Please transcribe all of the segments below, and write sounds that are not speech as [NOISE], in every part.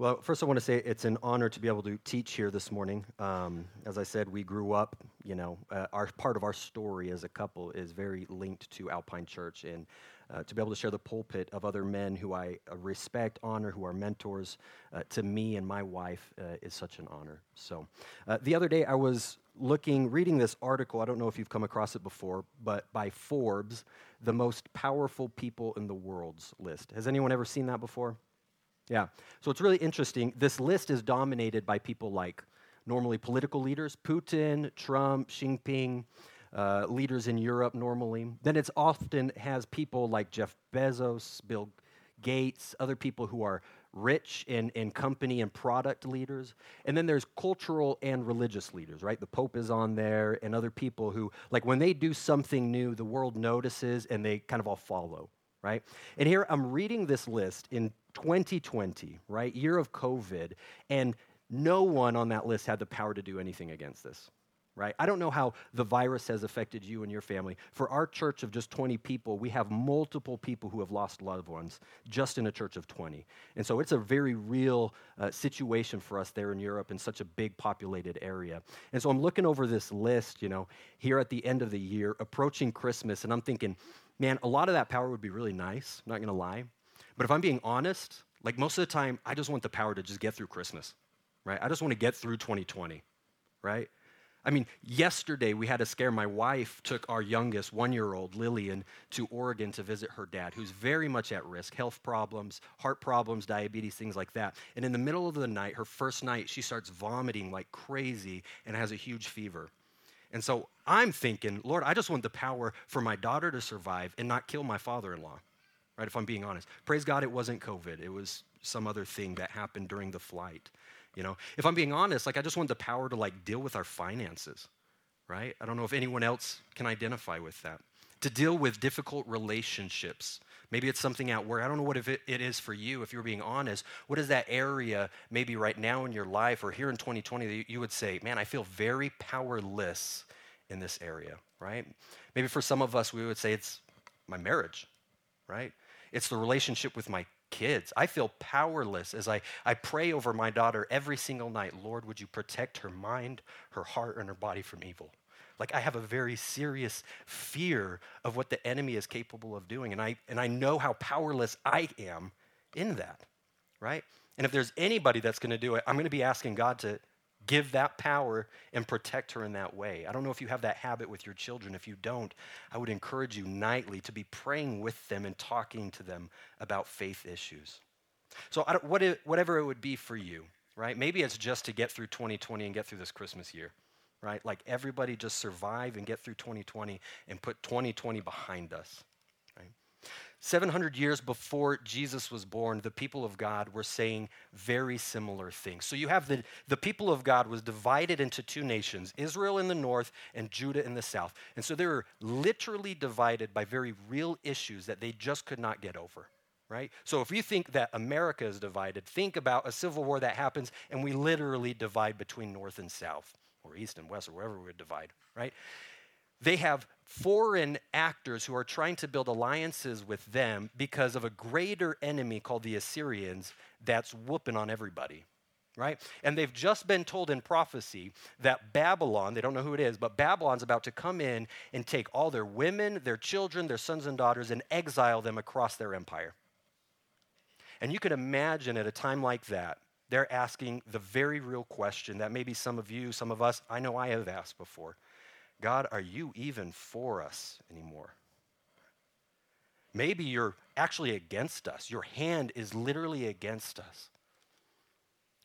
Well, first, I want to say it's an honor to be able to teach here this morning. Um, as I said, we grew up, you know, uh, our part of our story as a couple is very linked to Alpine Church. And uh, to be able to share the pulpit of other men who I uh, respect, honor, who are mentors uh, to me and my wife uh, is such an honor. So, uh, the other day I was looking, reading this article. I don't know if you've come across it before, but by Forbes, the most powerful people in the world's list. Has anyone ever seen that before? Yeah. So it's really interesting. This list is dominated by people like normally political leaders Putin, Trump, Xi Jinping, uh, leaders in Europe normally. Then it's often has people like Jeff Bezos, Bill Gates, other people who are rich in, in company and product leaders. And then there's cultural and religious leaders, right? The Pope is on there and other people who, like, when they do something new, the world notices and they kind of all follow, right? And here I'm reading this list in 2020, right? Year of COVID, and no one on that list had the power to do anything against this. Right? I don't know how the virus has affected you and your family. For our church of just 20 people, we have multiple people who have lost loved ones just in a church of 20. And so it's a very real uh, situation for us there in Europe in such a big populated area. And so I'm looking over this list, you know, here at the end of the year, approaching Christmas, and I'm thinking, man, a lot of that power would be really nice, I'm not gonna lie. But if I'm being honest, like most of the time, I just want the power to just get through Christmas, right? I just want to get through 2020, right? I mean, yesterday we had a scare. My wife took our youngest one year old, Lillian, to Oregon to visit her dad, who's very much at risk health problems, heart problems, diabetes, things like that. And in the middle of the night, her first night, she starts vomiting like crazy and has a huge fever. And so I'm thinking, Lord, I just want the power for my daughter to survive and not kill my father in law right? If I'm being honest. Praise God, it wasn't COVID. It was some other thing that happened during the flight. You know, if I'm being honest, like I just want the power to like deal with our finances, right? I don't know if anyone else can identify with that. To deal with difficult relationships. Maybe it's something out where I don't know what it is for you, if you're being honest. What is that area, maybe right now in your life or here in 2020, that you would say, man, I feel very powerless in this area, right? Maybe for some of us, we would say it's my marriage, right? It's the relationship with my kids. I feel powerless as I, I pray over my daughter every single night Lord, would you protect her mind, her heart, and her body from evil? Like, I have a very serious fear of what the enemy is capable of doing. And I, and I know how powerless I am in that, right? And if there's anybody that's going to do it, I'm going to be asking God to, give that power and protect her in that way. I don't know if you have that habit with your children. If you don't, I would encourage you nightly to be praying with them and talking to them about faith issues. So, what it, whatever it would be for you, right? Maybe it's just to get through 2020 and get through this Christmas year, right? Like everybody just survive and get through 2020 and put 2020 behind us. 700 years before Jesus was born, the people of God were saying very similar things. So you have the, the people of God was divided into two nations, Israel in the north and Judah in the south. And so they were literally divided by very real issues that they just could not get over. Right? So if you think that America is divided, think about a civil war that happens and we literally divide between north and south or east and west or wherever we would divide, right? They have foreign actors who are trying to build alliances with them because of a greater enemy called the Assyrians that's whooping on everybody. Right? And they've just been told in prophecy that Babylon, they don't know who it is, but Babylon's about to come in and take all their women, their children, their sons and daughters, and exile them across their empire. And you can imagine at a time like that, they're asking the very real question that maybe some of you, some of us, I know I have asked before God, are you even for us anymore? Maybe you're actually against us. Your hand is literally against us.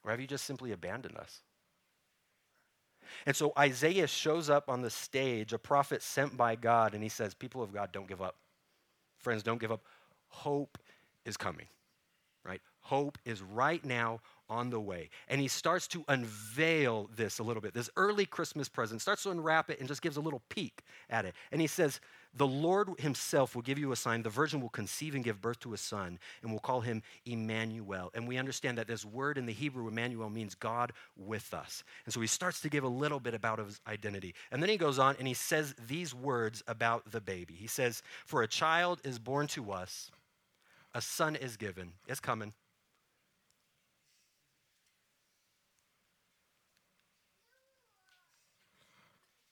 Or have you just simply abandoned us? And so Isaiah shows up on the stage, a prophet sent by God, and he says, People of God, don't give up. Friends, don't give up. Hope is coming, right? Hope is right now on the way. And he starts to unveil this a little bit. This early Christmas present starts to unwrap it and just gives a little peek at it. And he says, The Lord himself will give you a sign. The virgin will conceive and give birth to a son, and we'll call him Emmanuel. And we understand that this word in the Hebrew, Emmanuel, means God with us. And so he starts to give a little bit about his identity. And then he goes on and he says these words about the baby. He says, For a child is born to us, a son is given. It's coming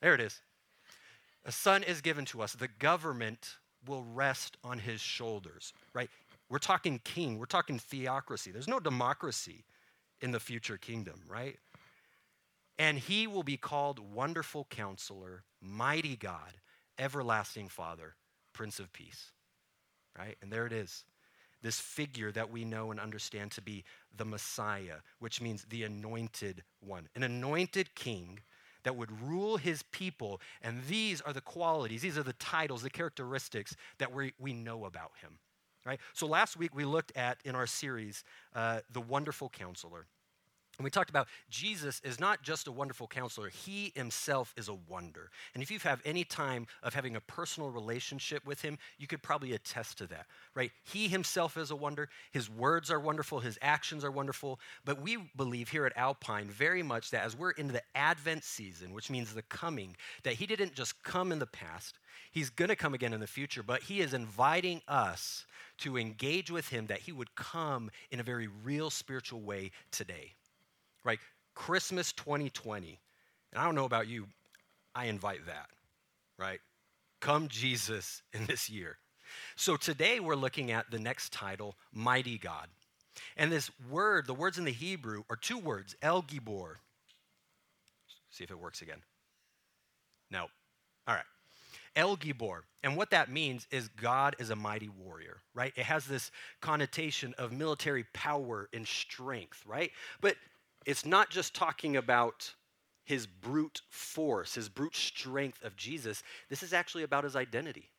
There it is. A son is given to us. The government will rest on his shoulders, right? We're talking king, we're talking theocracy. There's no democracy in the future kingdom, right? And he will be called Wonderful Counselor, Mighty God, Everlasting Father, Prince of Peace, right? And there it is. This figure that we know and understand to be the Messiah, which means the anointed one, an anointed king that would rule his people. And these are the qualities, these are the titles, the characteristics that we, we know about him. Right? So last week we looked at in our series uh, the wonderful counselor. And we talked about Jesus is not just a wonderful counselor, he himself is a wonder. And if you have any time of having a personal relationship with him, you could probably attest to that, right? He himself is a wonder. His words are wonderful, his actions are wonderful. But we believe here at Alpine very much that as we're in the Advent season, which means the coming, that he didn't just come in the past, he's going to come again in the future, but he is inviting us to engage with him that he would come in a very real spiritual way today right? Christmas 2020. And I don't know about you, I invite that, right? Come Jesus [LAUGHS] in this year. So today we're looking at the next title, Mighty God. And this word, the words in the Hebrew are two words, El Gibor. See if it works again. No. All right. El Gibor. And what that means is God is a mighty warrior, right? It has this connotation of military power and strength, right? But it's not just talking about his brute force, his brute strength of Jesus. This is actually about his identity.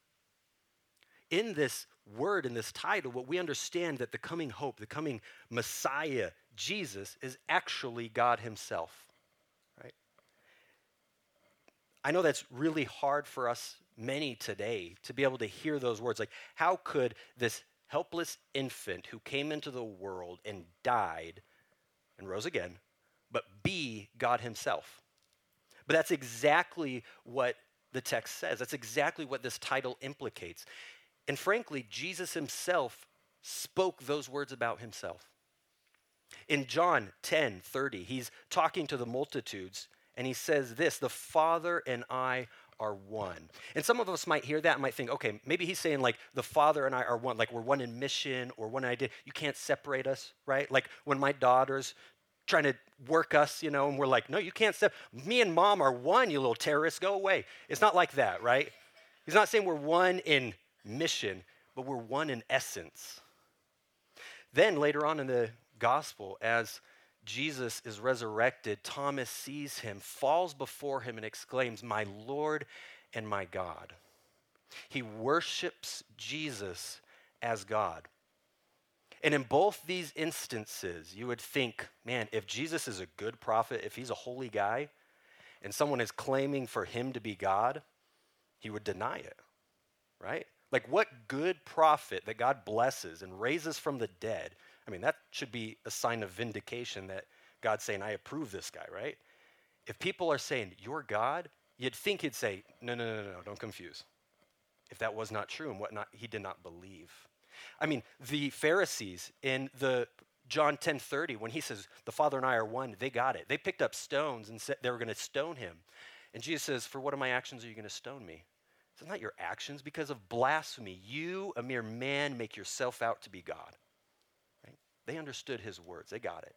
In this word, in this title, what we understand that the coming hope, the coming Messiah, Jesus, is actually God himself. Right? I know that's really hard for us many today to be able to hear those words. Like, how could this helpless infant who came into the world and died and rose again, but be God Himself. But that's exactly what the text says. That's exactly what this title implicates. And frankly, Jesus Himself spoke those words about Himself. In John 10 30, He's talking to the multitudes, and He says this The Father and I are one. And some of us might hear that and might think, okay, maybe he's saying like the Father and I are one, like we're one in mission or one idea. You can't separate us, right? Like when my daughters trying to work us, you know, and we're like, no, you can't step. Me and mom are one, you little terrorists, go away. It's not like that, right? He's not saying we're one in mission, but we're one in essence. Then later on in the gospel, as Jesus is resurrected, Thomas sees him, falls before him, and exclaims, My Lord and my God. He worships Jesus as God. And in both these instances, you would think, man, if Jesus is a good prophet, if he's a holy guy, and someone is claiming for him to be God, he would deny it, right? Like, what good prophet that God blesses and raises from the dead? I mean, that should be a sign of vindication that God's saying, I approve this guy, right? If people are saying, You're God, you'd think he'd say, No, no, no, no, don't confuse. If that was not true and what not, he did not believe. I mean, the Pharisees in the John 10 30, when he says, The Father and I are one, they got it. They picked up stones and said they were going to stone him. And Jesus says, For what of my actions are you going to stone me? It's not your actions, because of blasphemy. You, a mere man, make yourself out to be God. They understood his words, they got it.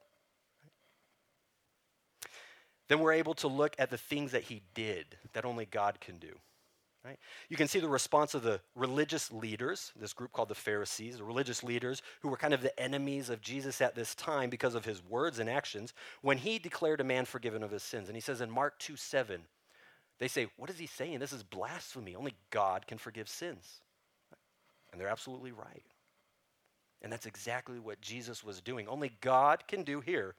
Then we're able to look at the things that he did that only God can do. Right? You can see the response of the religious leaders, this group called the Pharisees, the religious leaders who were kind of the enemies of Jesus at this time because of his words and actions, when he declared a man forgiven of his sins. And he says in Mark 2 7, they say, What is he saying? This is blasphemy. Only God can forgive sins. And they're absolutely right. And that's exactly what Jesus was doing. Only God can do here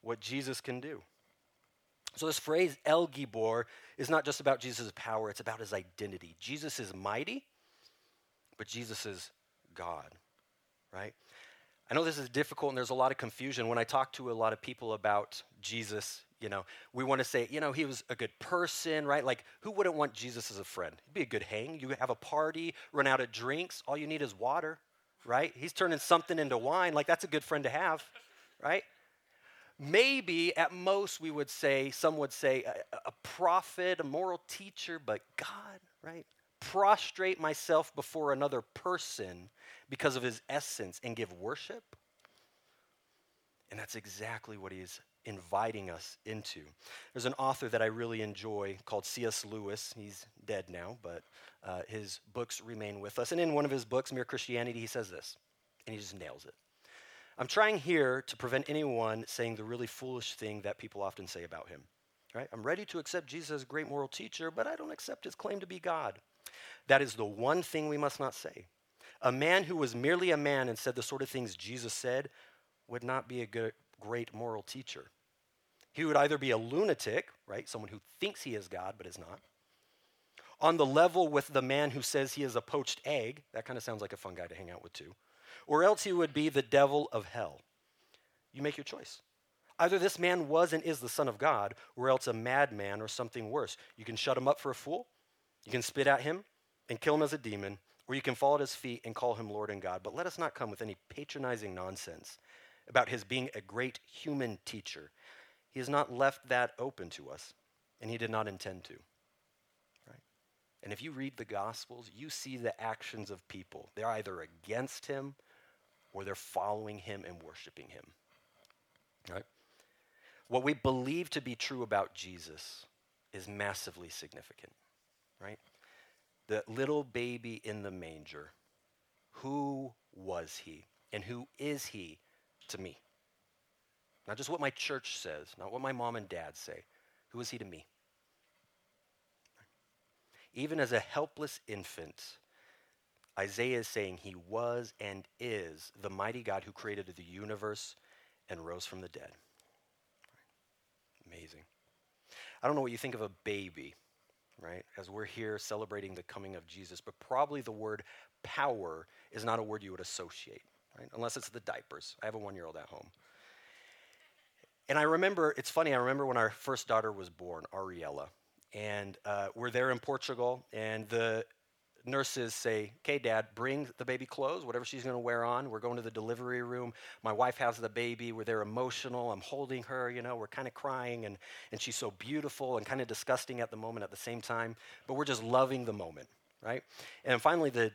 what Jesus can do. So, this phrase, El Gibor, is not just about Jesus' power, it's about his identity. Jesus is mighty, but Jesus is God, right? I know this is difficult and there's a lot of confusion. When I talk to a lot of people about Jesus, you know, we want to say, you know, he was a good person, right? Like, who wouldn't want Jesus as a friend? He'd be a good hang. You have a party, run out of drinks, all you need is water, right? He's turning something into wine. Like, that's a good friend to have, right? maybe at most we would say, some would say, a, a prophet, a moral teacher, but God, right? Prostrate myself before another person because of his essence and give worship? And that's exactly what he's inviting us into. There's an author that I really enjoy called C.S. Lewis. He's dead now, but uh, his books remain with us. And in one of his books, Mere Christianity, he says this, and he just nails it. I'm trying here to prevent anyone saying the really foolish thing that people often say about him. Right? I'm ready to accept Jesus as a great moral teacher, but I don't accept his claim to be God. That is the one thing we must not say. A man who was merely a man and said the sort of things Jesus said would not be a good, great moral teacher. He would either be a lunatic, right? Someone who thinks he is God but is not. On the level with the man who says he is a poached egg, that kind of sounds like a fun guy to hang out with too. Or else he would be the devil of hell. You make your choice. Either this man was and is the Son of God, or else a madman or something worse. You can shut him up for a fool, you can spit at him and kill him as a demon, or you can fall at his feet and call him Lord and God. But let us not come with any patronizing nonsense about his being a great human teacher. He has not left that open to us, and he did not intend to. Right? And if you read the Gospels, you see the actions of people. They're either against him or they're following him and worshiping him. Right? What we believe to be true about Jesus is massively significant, right? The little baby in the manger, who was he and who is he to me? Not just what my church says, not what my mom and dad say. Who is he to me? Even as a helpless infant, Isaiah is saying he was and is the mighty God who created the universe and rose from the dead. Amazing. I don't know what you think of a baby, right? As we're here celebrating the coming of Jesus, but probably the word power is not a word you would associate, right? Unless it's the diapers. I have a one year old at home. And I remember, it's funny, I remember when our first daughter was born, Ariella. And uh, we're there in Portugal, and the nurses say, okay, dad, bring the baby clothes, whatever she's going to wear on. We're going to the delivery room. My wife has the baby. We're there emotional. I'm holding her, you know, we're kind of crying, and, and she's so beautiful and kind of disgusting at the moment at the same time. But we're just loving the moment, right? And finally, the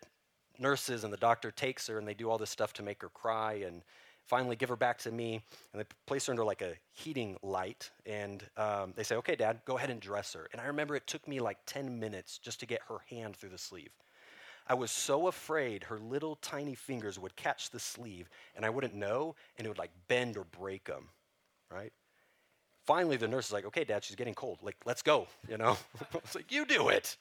nurses and the doctor takes her, and they do all this stuff to make her cry. And finally give her back to me, and they place her under like a heating light, and um, they say, "Okay, Dad, go ahead and dress her." And I remember it took me like 10 minutes just to get her hand through the sleeve. I was so afraid her little tiny fingers would catch the sleeve, and I wouldn't know, and it would like bend or break them, right? Finally, the nurse is like, "Okay, Dad, she's getting cold. Like, let's go." You know, [LAUGHS] it's like, "You do it."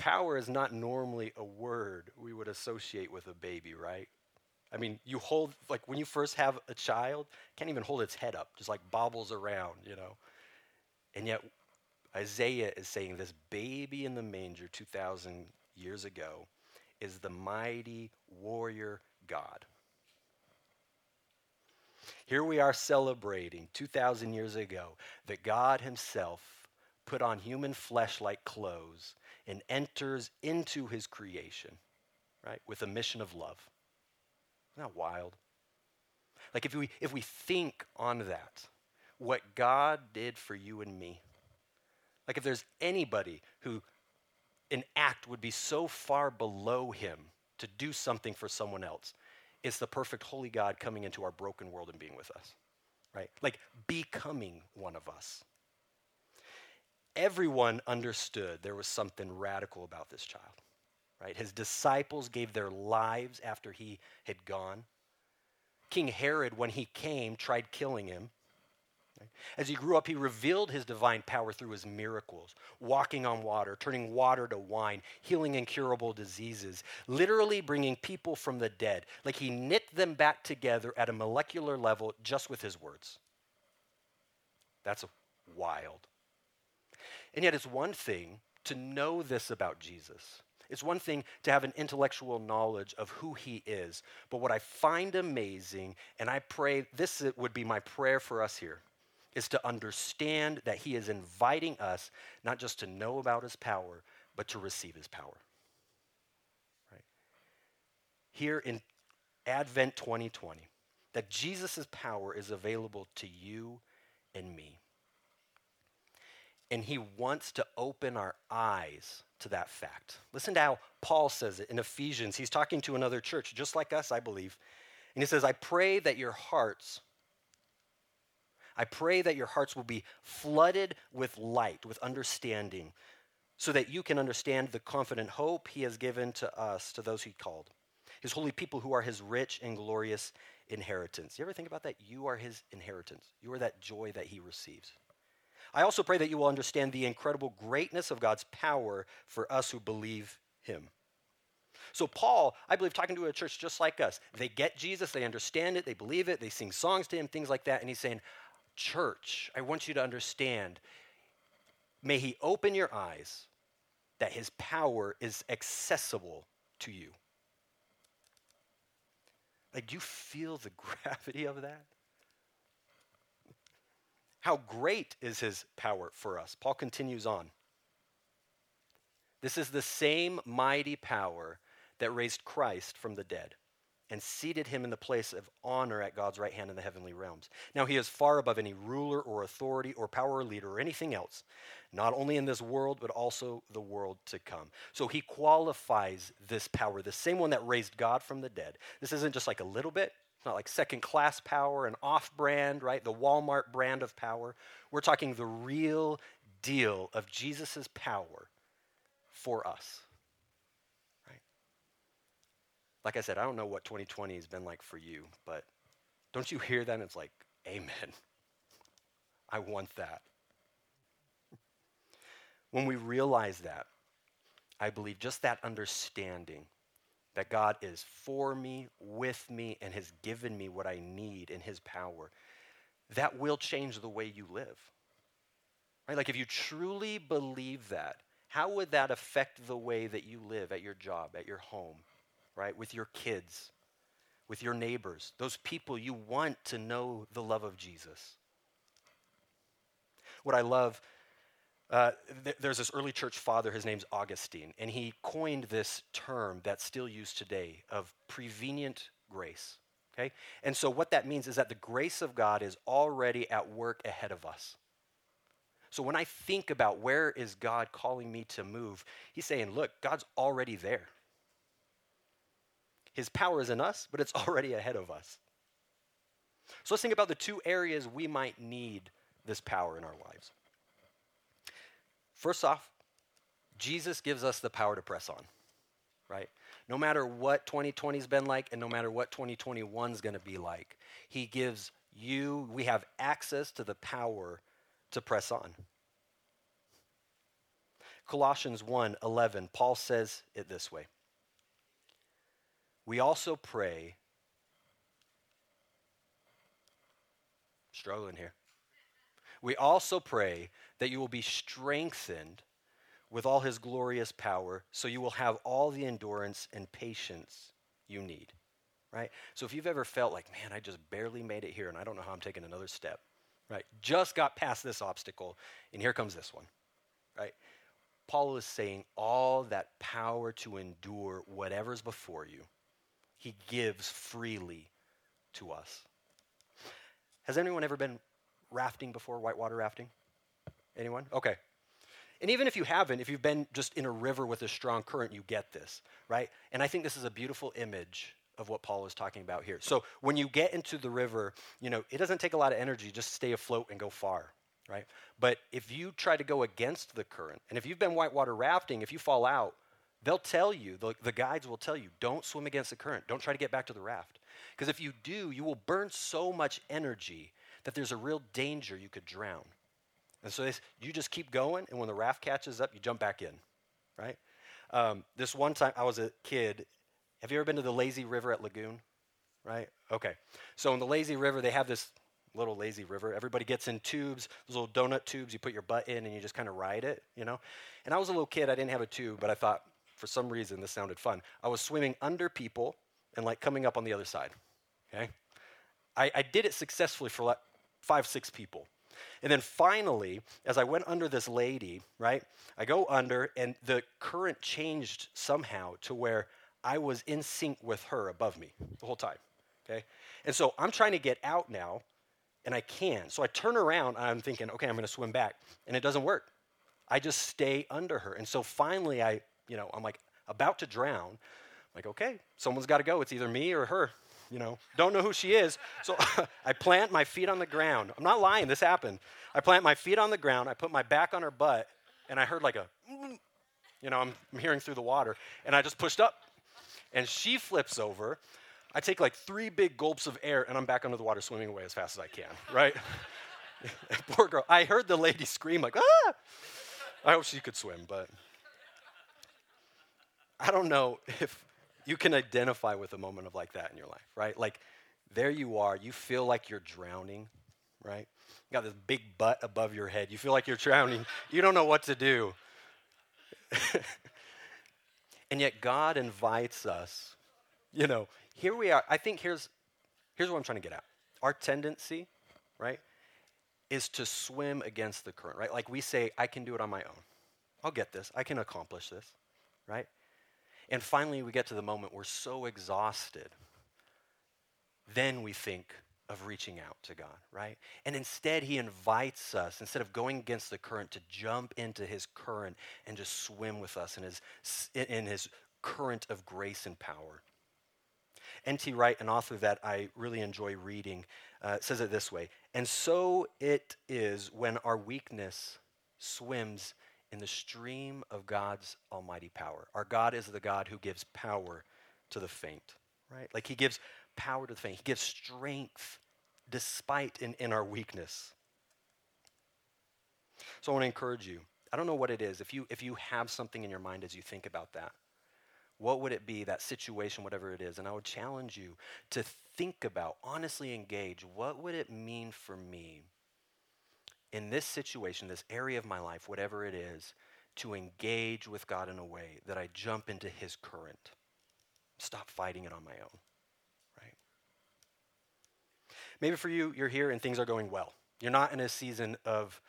Power is not normally a word we would associate with a baby, right? I mean, you hold, like when you first have a child, can't even hold its head up, just like bobbles around, you know. And yet, Isaiah is saying this baby in the manger 2,000 years ago is the mighty warrior God. Here we are celebrating 2,000 years ago that God Himself put on human flesh like clothes and enters into His creation, right, with a mission of love. Isn't that wild? Like if we if we think on that, what God did for you and me. Like if there's anybody who an act would be so far below him to do something for someone else, it's the perfect holy God coming into our broken world and being with us. Right? Like becoming one of us. Everyone understood there was something radical about this child right? His disciples gave their lives after he had gone. King Herod, when he came, tried killing him. As he grew up, he revealed his divine power through his miracles walking on water, turning water to wine, healing incurable diseases, literally bringing people from the dead. Like he knit them back together at a molecular level just with his words. That's wild. And yet, it's one thing to know this about Jesus it's one thing to have an intellectual knowledge of who he is. But what I find amazing, and I pray this would be my prayer for us here, is to understand that he is inviting us not just to know about his power, but to receive his power. Right? Here in Advent 2020, that Jesus' power is available to you and me. And he wants to open our eyes to that fact. Listen to how Paul says it in Ephesians. He's talking to another church, just like us, I believe. And he says, I pray that your hearts, I pray that your hearts will be flooded with light, with understanding, so that you can understand the confident hope he has given to us, to those he called, his holy people who are his rich and glorious inheritance. You ever think about that? You are his inheritance. You are that joy that he receives. I also pray that you will understand the incredible greatness of God's power for us who believe him. So, Paul, I believe, talking to a church just like us, they get Jesus, they understand it, they believe it, they sing songs to him, things like that. And he's saying, Church, I want you to understand, may he open your eyes that his power is accessible to you. Like, do you feel the [LAUGHS] gravity of that? How great is his power for us? Paul continues on. This is the same mighty power that raised Christ from the dead and seated him in the place of honor at God's right hand in the heavenly realms. Now he is far above any ruler or authority or power or leader or anything else, not only in this world, but also the world to come. So he qualifies this power, the same one that raised God from the dead. This isn't just like a little bit, it's not like second class power, an off brand, right? The Walmart brand of power. We're talking the real deal of Jesus' power for us. Right? Like I said, I don't know what 2020 has been like for you, but don't you hear that? It's like, Amen. [LAUGHS] I want that. When we realize that, I believe just that understanding that God is for me, with me, and has given me what I need in His power, that will change the way you live. Right? Like if you truly believe that, how would that affect the way that you live at your job, at your home, right? With your kids, with your neighbors, those people you want to know the love of Jesus. What I love uh, th- there's this early church father, his name's Augustine, and he coined this term that's still used today of prevenient grace. Okay? And so what that means is that the grace of God is already at work ahead of us. So when I think about where is God calling me to move, he's saying, look, God's already there. His power is in us, but it's [LAUGHS] already ahead of us. So let's think about the two areas we might need this power in our lives. First off, Jesus gives us the power to press on, right? No matter what 2020's been like and no matter what 2021's going to be like, he gives you, we have access to the power to press on. Colossians 1 11, Paul says it this way We also pray, struggling here. We also pray that you will be strengthened with all his glorious power, so you will have all the endurance and patience you need. Right? So if you've ever felt like, man, I just barely made it here and I don't know how I'm taking another step, right? Just got past this obstacle and here comes this one, right? Paul is saying all that power to endure whatever's before you, he gives freely to us. Has anyone ever been rafting before, whitewater rafting? Anyone? Okay. And even if you haven't, if you've been just in a river with a strong current, you get this, right? And I think this is a beautiful image of what Paul is talking about here. So when you get into the river, you know, it doesn't take a lot of energy just stay afloat and go far, right? But if you try to go against the current, and if you've been whitewater rafting, if you fall out, they'll tell you, the, the guides will tell you, don't swim against the current. Don't try to get back to the raft. Because if you do, you will burn so much energy that there's a real danger you could drown. And so they, you just keep going, and when the raft catches up, you jump back in, right? Um, this one time, I was a kid. Have you ever been to the lazy river at Lagoon? Right? Okay. So in the lazy river, they have this little lazy river. Everybody gets in tubes, those little donut tubes. You put your butt in, and you just kind of ride it, you know. And I was a little kid. I didn't have a tube, but I thought for some reason this sounded fun. I was swimming under people and like coming up on the other side. Okay. I, I did it successfully for like five, six people. And then finally, as I went under this lady, right, I go under, and the current changed somehow to where I was in sync with her above me the whole time. Okay? And so I'm trying to get out now, and I can. So I turn around, I'm thinking, okay, I'm going to swim back, and it doesn't work. I just stay under her. And so finally, I, you know, I'm like about to drown. I'm like, okay, someone's got to go. It's either me or her. You know, don't know who she is. So [LAUGHS] I plant my feet on the ground. I'm not lying, this happened. I plant my feet on the ground, I put my back on her butt, and I heard like a, you know, I'm, I'm hearing through the water, and I just pushed up. And she flips over. I take like three big gulps of air, and I'm back under the water swimming away as fast as I can, right? [LAUGHS] Poor girl. I heard the lady scream, like, ah! I hope she could swim, but I don't know if you can identify with a moment of like that in your life, right? Like, there you are, you feel like you're drowning, right? You got this big butt above your head. You feel like you're drowning. [LAUGHS] You don't know what to do. [LAUGHS] and yet God invites us. You know, here we are. I think here's here's what I'm trying to get at. Our tendency, right, is to swim against the current, right? Like we say, I can do it on my own. I'll get this. I can accomplish this, right? And finally, we get to the moment we're so exhausted. Then we think of reaching out to God, right? And instead, He invites us, instead of going against the current, to jump into His current and just swim with us in His, in his current of grace and power. N.T. Wright, an author that I really enjoy reading, uh, says it this way And so it is when our weakness swims in the stream of God's almighty power. Our God is the God who gives power to the faint, right? Like he gives power to the faint, he gives strength despite in, in our weakness. So I want to encourage you. I don't know what it is. If you if you have something in your mind as you think about that, what would it be, that situation, whatever it is? And I would challenge you to think about, honestly engage, what would it mean for me in this situation, this area of my life, whatever it is, to engage with God in a way that I jump into His current. Stop fighting it on my own, right? Maybe for you, you're here and things are going well. You're not in a season of,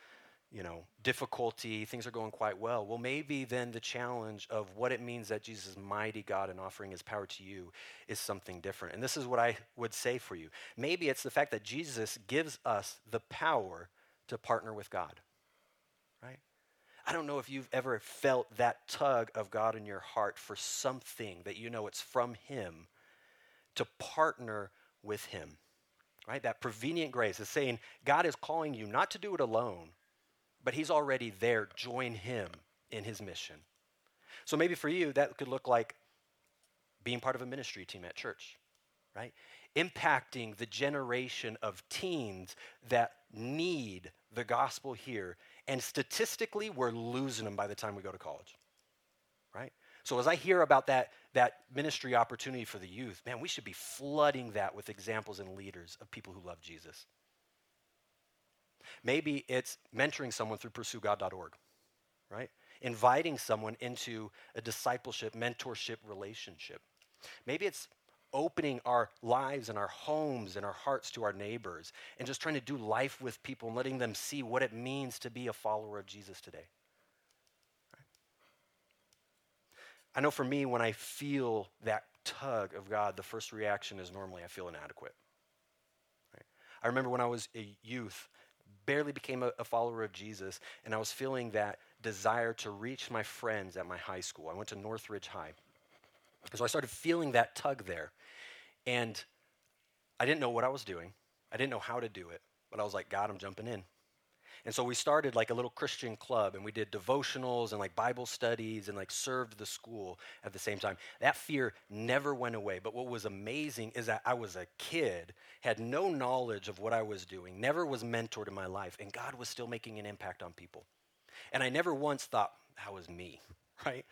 you know, difficulty. Things are going quite well. Well, maybe then the challenge of what it means that Jesus is mighty God and offering his power to you is something different. And this is what I would say for you. Maybe it's the fact that Jesus gives us the power to partner with God, right? I don't know if you've ever felt that tug of God in your heart for something that you know it's from Him to partner with Him, right? That prevenient grace is saying God is calling you not to do it alone, but He's already there. Join Him in His mission. So maybe for you, that could look like being part of a ministry team at church, right? Impacting the generation of teens that need the gospel here. And statistically, we're losing them by the time we go to college. Right? So as I hear about that, that ministry opportunity for the youth, man, we should be flooding that with examples and leaders of people who love Jesus. Maybe it's mentoring someone through pursuegod.org, right? Inviting someone into a discipleship, mentorship relationship. Maybe it's opening our lives and our homes and our hearts to our neighbors and just trying to do life with people and letting them see what it means to be a follower of Jesus today. I know for me, when I feel that tug of God, the first reaction is normally I feel inadequate. I remember when I was a youth, barely became a, a follower of Jesus, and I was feeling that desire to reach my friends at my high school. I went to Northridge High. So I started feeling that tug there. And I didn't know what I was doing. I didn't know how to do it, but I was like, God, I'm jumping in. And so we started like a little Christian club and we did devotionals and like Bible studies and like served the school at the same time. That fear never went away. But what was amazing is that I was a kid, had no knowledge of what I was doing, never was mentored in my life, and God was still making an impact on people. And I never once thought, that was me, [LAUGHS] right?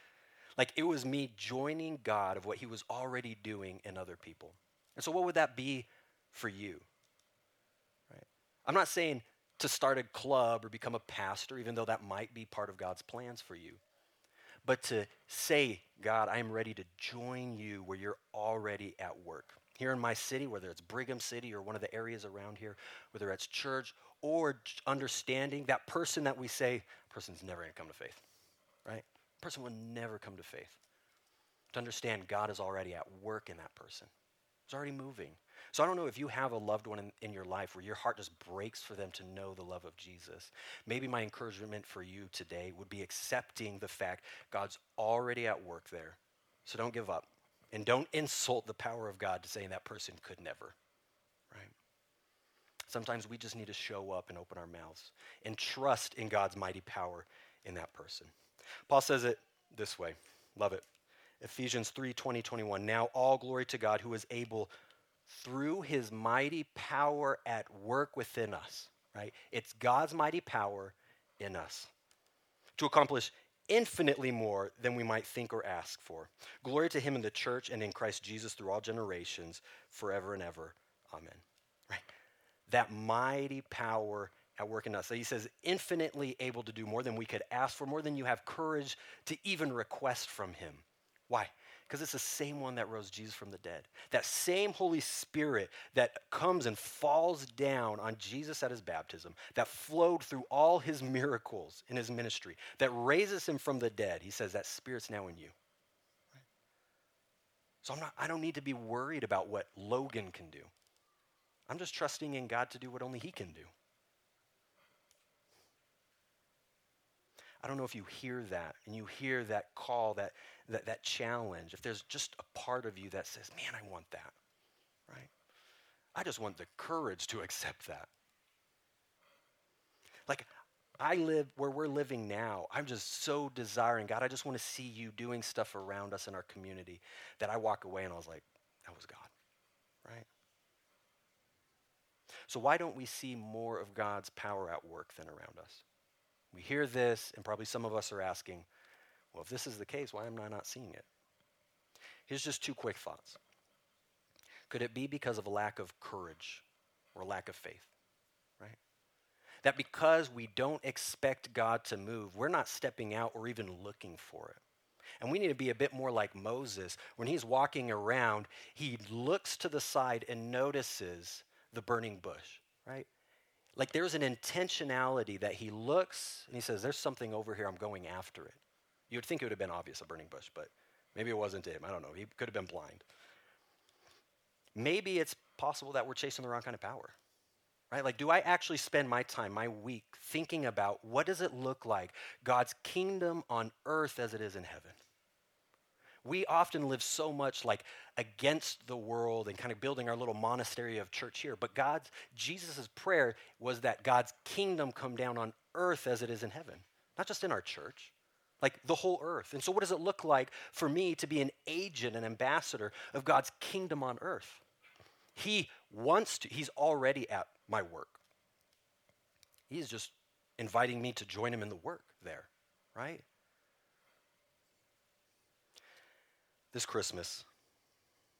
Like it was me joining God of what he was already doing in other people. And so, what would that be for you? Right? I'm not saying to start a club or become a pastor, even though that might be part of God's plans for you. But to say, God, I am ready to join you where you're already at work. Here in my city, whether it's Brigham City or one of the areas around here, whether it's church or understanding that person that we say, person's never to come to faith, right? Person will never come to faith. To understand God is already at work in that person. It's already moving. So I don't know if you have a loved one in, in, your life where your heart just breaks for them to know the love of Jesus. Maybe my encouragement for you today would be accepting the fact God's already at work there. So don't give up. And don't insult the power of God to saying that person could never. Right? Sometimes we just need to show up and open our mouths and trust in God's mighty power in that person. Paul says it this way. Love it. Ephesians 3 20, 21. Now all glory to God who is able through his mighty power at work within us, right? It's God's mighty power in us to accomplish infinitely more than we might think or ask for. Glory to him in the church and in Christ Jesus through all generations, forever and ever. Amen. Right? That mighty power at work in us. So he says, infinitely able to do more than we could ask for, more than you have courage to even request from him. Why? Because it's the same one that rose Jesus from the dead. That same Holy Spirit that comes and falls down on Jesus at his baptism, that flowed through all his miracles in his ministry, that raises him from the dead. He says that Spirit's now in you. So I'm not, I don't need to be worried about what Logan can do. I'm just trusting in God to do what only he can do. I don't know if you hear that and you hear that call, that, that, that challenge. If there's just a part of you that says, man, I want that, right? I just want the courage to accept that. Like, I live where we're living now. I'm just so desiring, God, I just want to see you doing stuff around us in our community that I walk away and I was like, that was God, right? So, why don't we see more of God's power at work than around us? We hear this, and probably some of us are asking, well, if this is the case, why am I not seeing it? Here's just two quick thoughts. Could it be because of a lack of courage or lack of faith? Right? That because we don't expect God to move, we're not stepping out or even looking for it. And we need to be a bit more like Moses. When he's walking around, he looks to the side and notices the burning bush, right? Like there's an intentionality that he looks and he says, There's something over here, I'm going after it. You would think it would have been obvious, a burning bush, but maybe it wasn't him. I don't know. He could have been blind. Maybe it's possible that we're chasing the wrong kind of power. Right? Like, do I actually spend my time, my week, thinking about what does it look like, God's kingdom on earth as it is in heaven? We often live so much like against the world and kind of building our little monastery of church here. But God's, Jesus' prayer was that God's kingdom come down on earth as it is in heaven, not just in our church, like the whole earth. And so, what does it look like for me to be an agent, an ambassador of God's kingdom on earth? He wants to, he's already at my work. He's just inviting me to join him in the work there, right? This Christmas,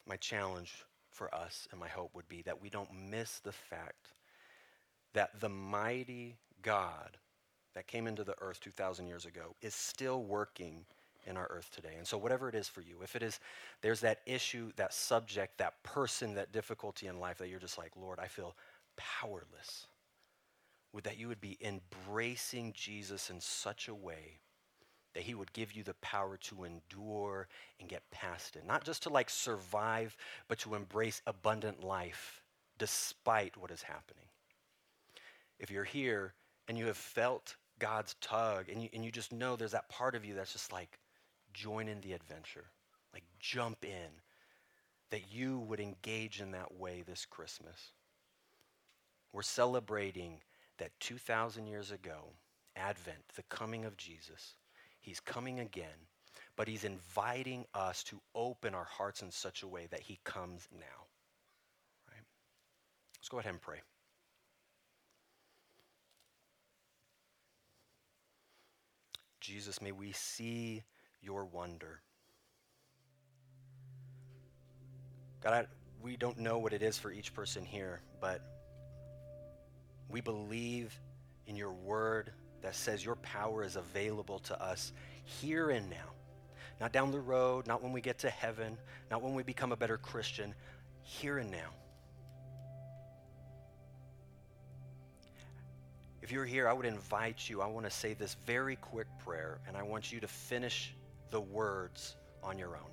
my challenge for us and my hope would be that we don't miss the fact that the mighty God that came into the earth 2,000 years ago is still working in our earth today. And so, whatever it is for you, if it is there's that issue, that subject, that person, that difficulty in life that you're just like, Lord, I feel powerless, would that you would be embracing Jesus in such a way that he would give you the power to endure and get past it. Not just to like survive, but to embrace abundant life despite what is happening. If you're here and you have felt God's tug and you, and you just know there's that part of you that's just like, join in the adventure, like jump in, that you would engage in that way this Christmas. We're celebrating that 2,000 years ago, Advent, the coming of Jesus He's coming again, but He's inviting us to open our hearts in such a way that He comes now. Right? Let's go ahead and pray. Jesus, may we see your wonder. God, I, we don't know what it is for each person here, but we believe in your word that says your power is available to us here and now. Not down the road, not when we get to heaven, not when we become a better Christian, here and now. If you're here, I would invite you. I want to say this very quick prayer, and I want you to finish the words on your own.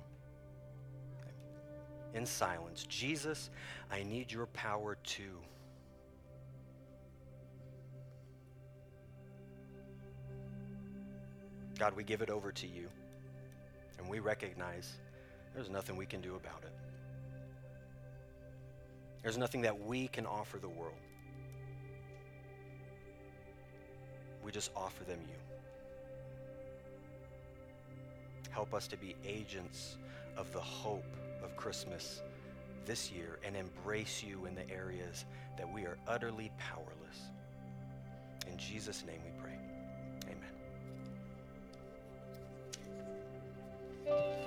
Okay. in silence Jesus, I need your power too. God, we give it over to you, and we recognize there's nothing we can do about it. There's nothing that we can offer the world. We just offer them you. Help us to be agents of the hope of Christmas this year and embrace you in the areas that we are utterly powerless. In Jesus' name we pray. Amen.